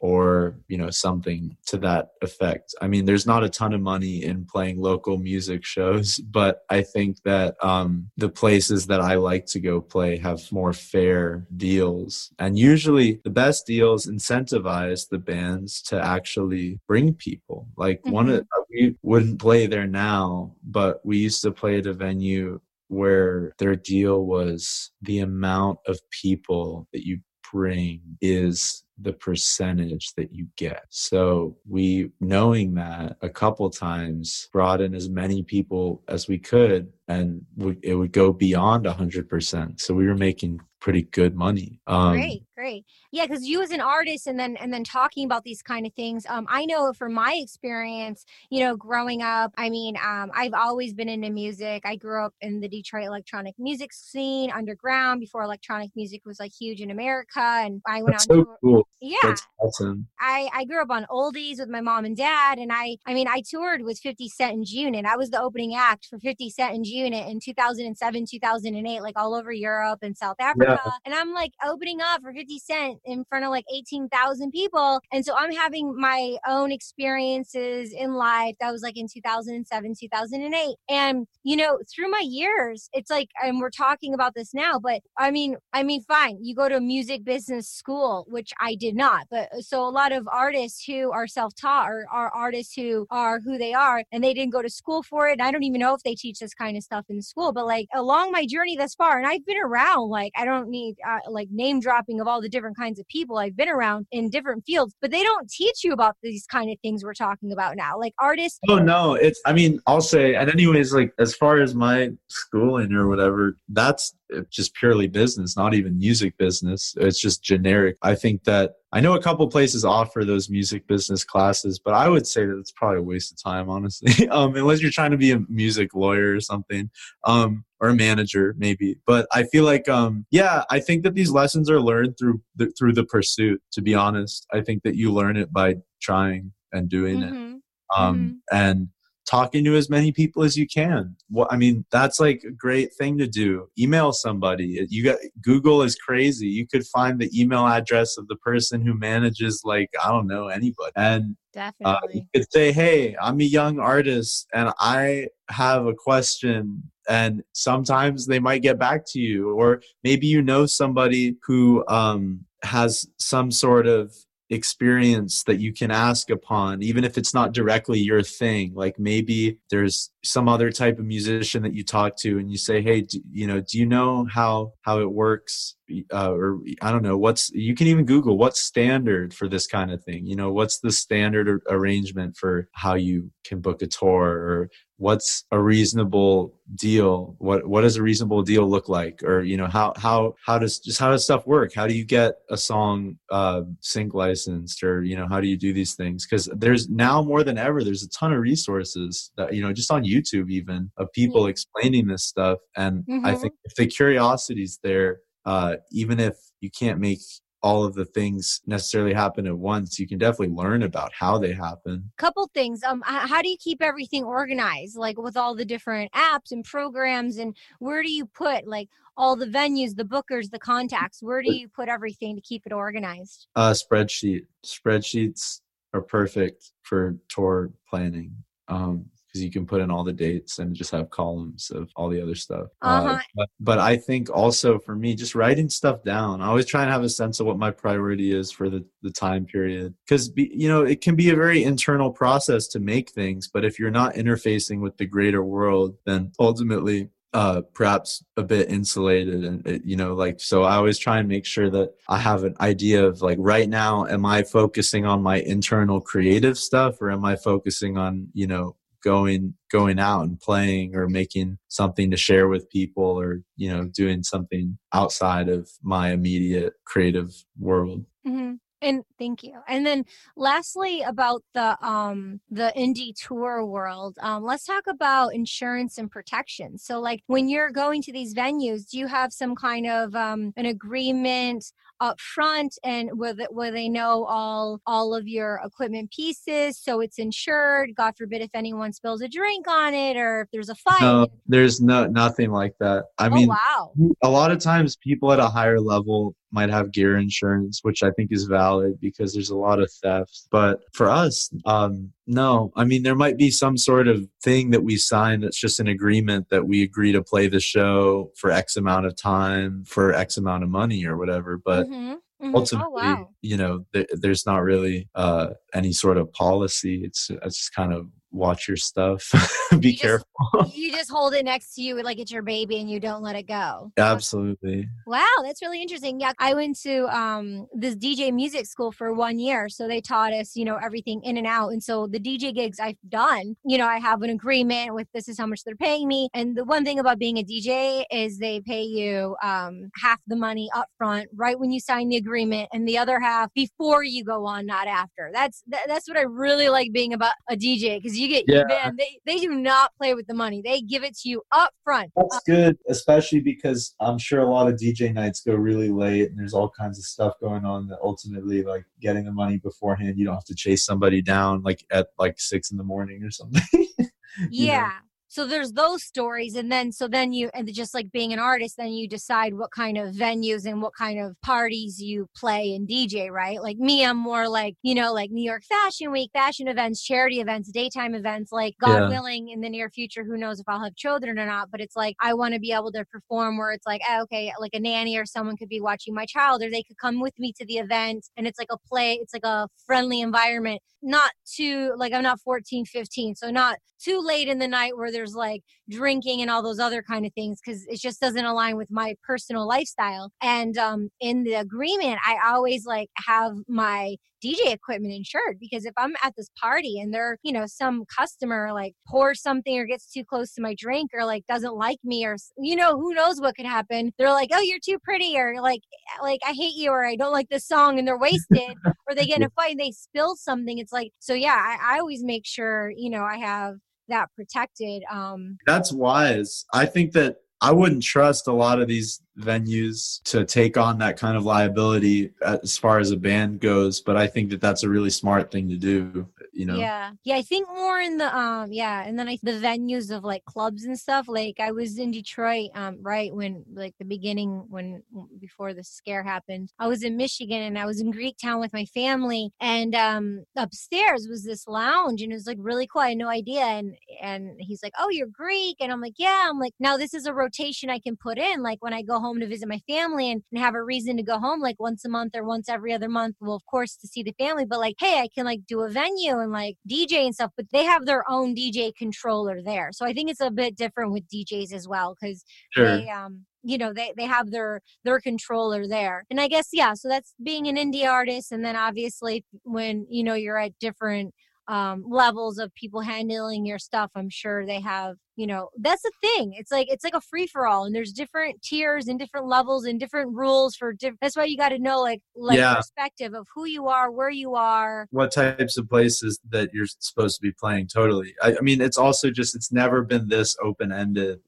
S2: or you know something to that effect. I mean there's not a ton of money in playing local music shows but i think that um, the places that i like to go play have more fair deals. And usually the best deals incentivize the bands to actually bring people. Like mm-hmm. one of we wouldn't play there now but we used to play at a venue where their deal was the amount of people that you bring is the percentage that you get. So we, knowing that a couple times, brought in as many people as we could, and it would go beyond 100%. So we were making pretty good money.
S1: Um, great, great. Yeah, because you as an artist, and then and then talking about these kind of things. Um, I know from my experience, you know, growing up. I mean, um, I've always been into music. I grew up in the Detroit electronic music scene, underground, before electronic music was like huge in America. And I went
S2: That's on. So tour- cool.
S1: Yeah, That's awesome. I I grew up on oldies with my mom and dad, and I I mean I toured with 50 Cent in june and. I was the opening act for 50 Cent and Unit in 2007, 2008, like all over Europe and South Africa. Yeah. And I'm like opening up for 50 Cent in front of like 18,000 people. And so I'm having my own experiences in life. That was like in 2007, 2008. And, you know, through my years, it's like, and we're talking about this now, but I mean, I mean, fine, you go to a music business school, which I did not. But uh, so a lot of artists who are self taught or are artists who are who they are and they didn't go to school for it. And I don't even know if they teach this kind of stuff in school, but like along my journey thus far, and I've been around, like, I don't need uh, like name dropping of all the different kinds of people I've been around in different fields, but they don't teach you about these kind of things we're talking about now. Like artists.
S2: Oh no, it's. I mean, I'll say, and anyways, like as far as my schooling or whatever, that's just purely business, not even music business. It's just generic. I think that I know a couple places offer those music business classes, but I would say that it's probably a waste of time, honestly. um, unless you're trying to be a music lawyer or something, um, or a manager maybe. But I feel like, um, yeah, I think that these lessons are learned through the, through the pursuit. To be honest, I think that you learn it by trying and doing mm-hmm. it. Um, mm-hmm. And talking to as many people as you can. Well, I mean, that's like a great thing to do. Email somebody. You got Google is crazy. You could find the email address of the person who manages like I don't know anybody, and
S1: definitely uh,
S2: you could say, "Hey, I'm a young artist, and I have a question." And sometimes they might get back to you, or maybe you know somebody who um, has some sort of experience that you can ask upon even if it's not directly your thing. Like maybe there's some other type of musician that you talk to and you say hey do, you know do you know how how it works uh, or i don't know what's you can even google what's standard for this kind of thing. You know what's the standard arrangement for how you can book a tour or what's a reasonable deal? What what does a reasonable deal look like? Or you know how how how does just how does stuff work? How do you get a song uh sync licensed? Or you know how do you do these things? Because there's now more than ever there's a ton of resources that you know just on youtube even of people yeah. explaining this stuff. And mm-hmm. i think if the curiosity's there uh even if you can't make all of the things necessarily happen at once you can definitely learn about how they happen.
S1: Couple things um how do you keep everything organized like with all the different apps and programs and where do you put like all the venues the bookers the contacts? Where do you put everything to keep it organized?
S2: Uh spreadsheet spreadsheets are perfect for tour planning. Um because you can put in all the dates and just have columns of all the other stuff.
S1: Uh-huh.
S2: Uh, but, but I think also for me, just writing stuff down, I always try and have a sense of what my priority is for the, the time period. Because, you know, it can be a very internal process to make things, but if you're not interfacing with the greater world, then ultimately uh perhaps a bit insulated and it, you know like so i always try and make sure that i have an idea of like right now am i focusing on my internal creative stuff or am i focusing on you know going going out and playing or making something to share with people or you know doing something outside of my immediate creative world
S1: mm-hmm. And thank you. And then lastly about the um the indie tour world, um let's talk about insurance and protection. So like when you're going to these venues, do you have some kind of um an agreement up front and where, the, where they know all all of your equipment pieces so it's insured god forbid if anyone spills a drink on it or if there's a fight
S2: no there's no nothing like that. I
S1: oh,
S2: mean
S1: wow.
S2: a lot of times people at a higher level might have gear insurance which i think is valid because there's a lot of theft but for us um no, I mean there might be some sort of thing that we sign that's just an agreement that we agree to play the show for X amount of time for X amount of money or whatever. But mm-hmm. Mm-hmm. ultimately, oh, wow. you know, th- there's not really uh, any sort of policy. It's it's just kind of watch your stuff be
S1: you
S2: careful.
S1: just, you just hold it next to you like it's your baby and you don't let it go.
S2: Absolutely.
S1: Wow that's really interesting. Yeah i went to um this dj music school for one year so they taught us you know everything in and out and so the dj gigs i've done you know i have an agreement with this is how much they're paying me and the one thing about being a dj is they pay you um half the money up front right when you sign the agreement and the other half before you go on not after. That's that, that's what i really like being about a dj because you get yeah. man, they they do not play with the money. They give it to you up front.
S2: That's uh, good, especially because I'm sure a lot of DJ nights go really late and there's all kinds of stuff going on that ultimately like getting the money beforehand, you don't have to chase somebody down like at like six in the morning or something.
S1: yeah. Know? So there's those stories and then so then you and just like being an artist then you decide what kind of venues and what kind of parties you play and dj right like me i'm more like you know like new york fashion week fashion events charity events daytime events like god yeah. willing in the near future who knows if i'll have children or not but it's like i want to be able to perform where it's like oh, okay like a nanny or someone could be watching my child or they could come with me to the event and it's like a play it's like a friendly environment not too like i'm not 14 15 so not too late in the night where there's like drinking and all those other kind of things because it just doesn't align with my personal lifestyle and um in the agreement i always like have my DJ equipment insured because if I'm at this party and there, you know, some customer like pours something or gets too close to my drink or like doesn't like me or you know, who knows what could happen. They're like, "Oh, you're too pretty," or like, "Like I hate you," or "I don't like this song," and they're wasted, or they get in a fight and they spill something. It's like, so yeah, I, I always make sure you know I have that protected. Um,
S2: That's wise. I think that I wouldn't trust a lot of these venues to take on that kind of liability as far as a band goes, but I think that that's a really smart thing to do you know?
S1: Yeah. Yeah i think more in the um yeah and then i the venues of like clubs and stuff like i was in detroit um right when like the beginning when before the scare happened. I was in michigan and i was in greektown with my family and um upstairs was this lounge and it was like really cool. I had no idea and and he's like oh you're greek and i'm like yeah. I'm like now this is a rotation i can put in like when i go home to visit my family and, and have a reason to go home like once a month or once every other month well of course to see the family but like hey i can like do a venue and like DJ and stuff, but they have their own DJ controller there. So I think it's a bit different with DJs as well because sure. they um you know they they have their their controller there and i guess yeah so that's being an indie artist and then obviously when you know you're at different um, levels of people handling your stuff i'm sure they have you know that's the thing it's like it's like a free for all and there's different tiers and different levels and different rules for different that's why you got to know like like yeah. perspective of who you are where you are
S2: what types of places that you're supposed to be playing totally i, I mean it's also just it's never been this open-ended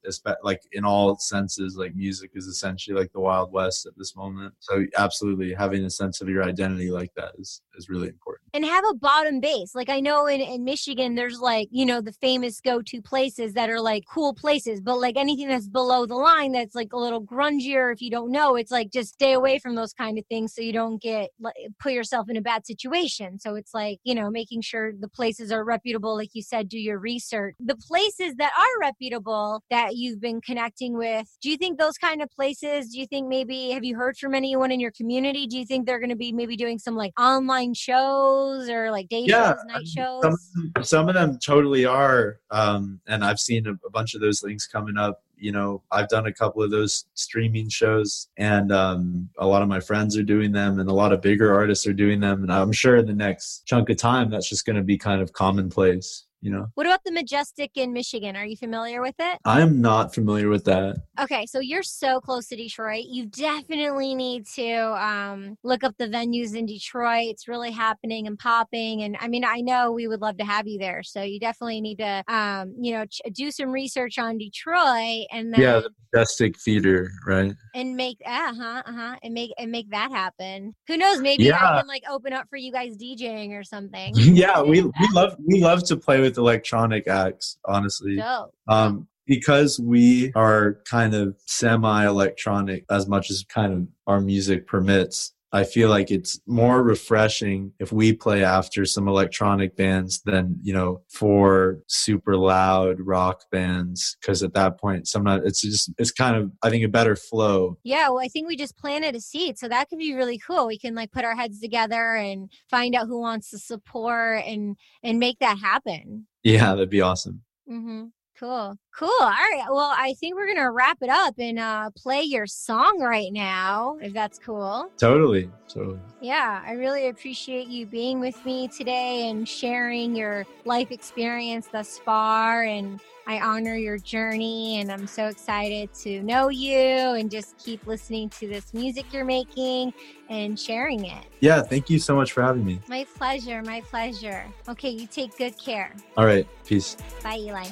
S2: like in all senses like music is essentially like the wild west at this moment so absolutely having a sense of your identity like that is is really important
S1: and have a bottom base like i know in, in michigan there's like you know the famous go-to places that are like cool places, but like anything that's below the line that's like a little grungier if you don't know, it's like just stay away from those kind of things so you don't get like, put yourself in a bad situation. So it's like, you know, making sure the places are reputable like you said, do your research. The places that are reputable that you've been connecting with, do you think those kind of places, do you think maybe have you heard from anyone in your community? Do you think they're going to be maybe doing some like online shows or like day
S2: Yeah,
S1: shows, night shows?
S2: Some, of them- some of them totally are, um, and I've seen a, a bunch of those things coming up. You know, I've done a couple of those streaming shows, and um, a lot of my friends are doing them, and a lot of bigger artists are doing them. And I'm sure in the next chunk of time, that's just going to be kind of commonplace. You know,
S1: What about the Majestic in Michigan? Are you familiar with it?
S2: I'm not familiar with that.
S1: Okay, so you're so close to Detroit. You definitely need to um, look up the venues in Detroit. It's really happening and popping. And I mean, I know we would love to have you there. So you definitely need to, um, you know, ch- do some research on Detroit and then
S2: Yeah, the Majestic Theater, right?
S1: and make uh huh uh huh and make and make that happen. Who knows? Maybe
S2: Yeah.
S1: I can like open up for you guys DJing or something.
S2: yeah, we we love we love to play with electronic acts. Honestly,
S1: Dope.
S2: um, because we are kind of semi-electronic as much as kind of our music permits. I feel like it's more refreshing if we play after some electronic bands than you know for super loud rock bands because at that point sometimes it's just it's kind of I think a better flow.
S1: Yeah, well, I think we just planted a seed, so that could be really cool. We can like put our heads together and find out who wants to support and and make that happen.
S2: Yeah, that'd be awesome.
S1: Mm-hmm. Cool, cool. All right. Well, I think we're gonna wrap it up and uh, play your song right now, if that's cool.
S2: Totally, totally.
S1: Yeah, I really appreciate you being with me today and sharing your life experience thus far. And I honor your journey, and I'm so excited to know you and just keep listening to this music you're making and sharing it.
S2: Yeah, thank you so much for having me.
S1: My pleasure, my pleasure. Okay, you take good care.
S2: All right, peace.
S1: Bye, Eli.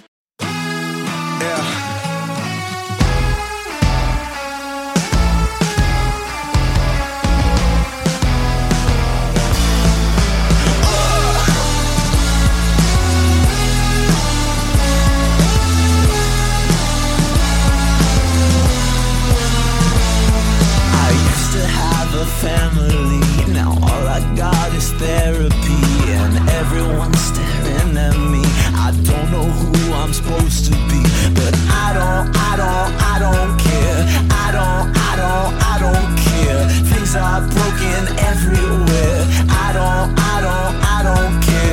S3: Family, now all I got is therapy, I don't, I don't, I don't care. I don't, I don't, I don't care. Things are broken everywhere. I don't, I don't, I don't care.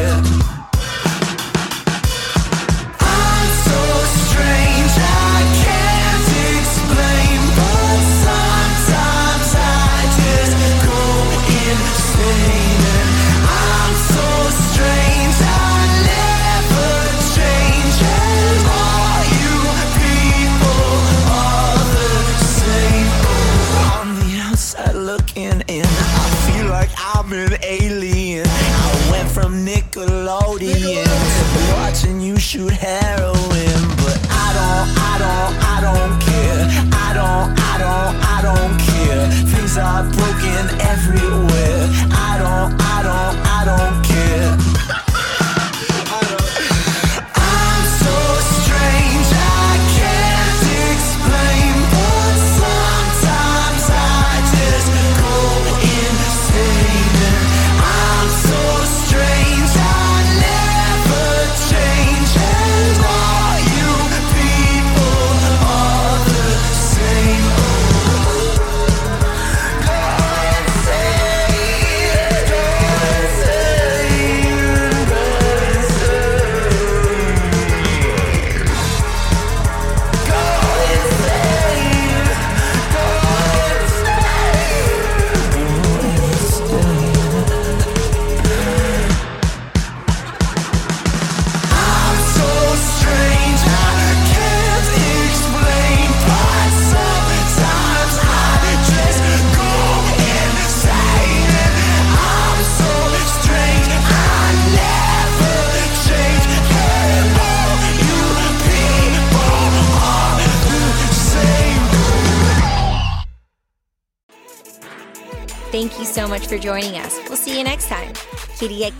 S1: For joining us. We'll see you next time. At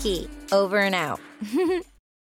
S1: over and out.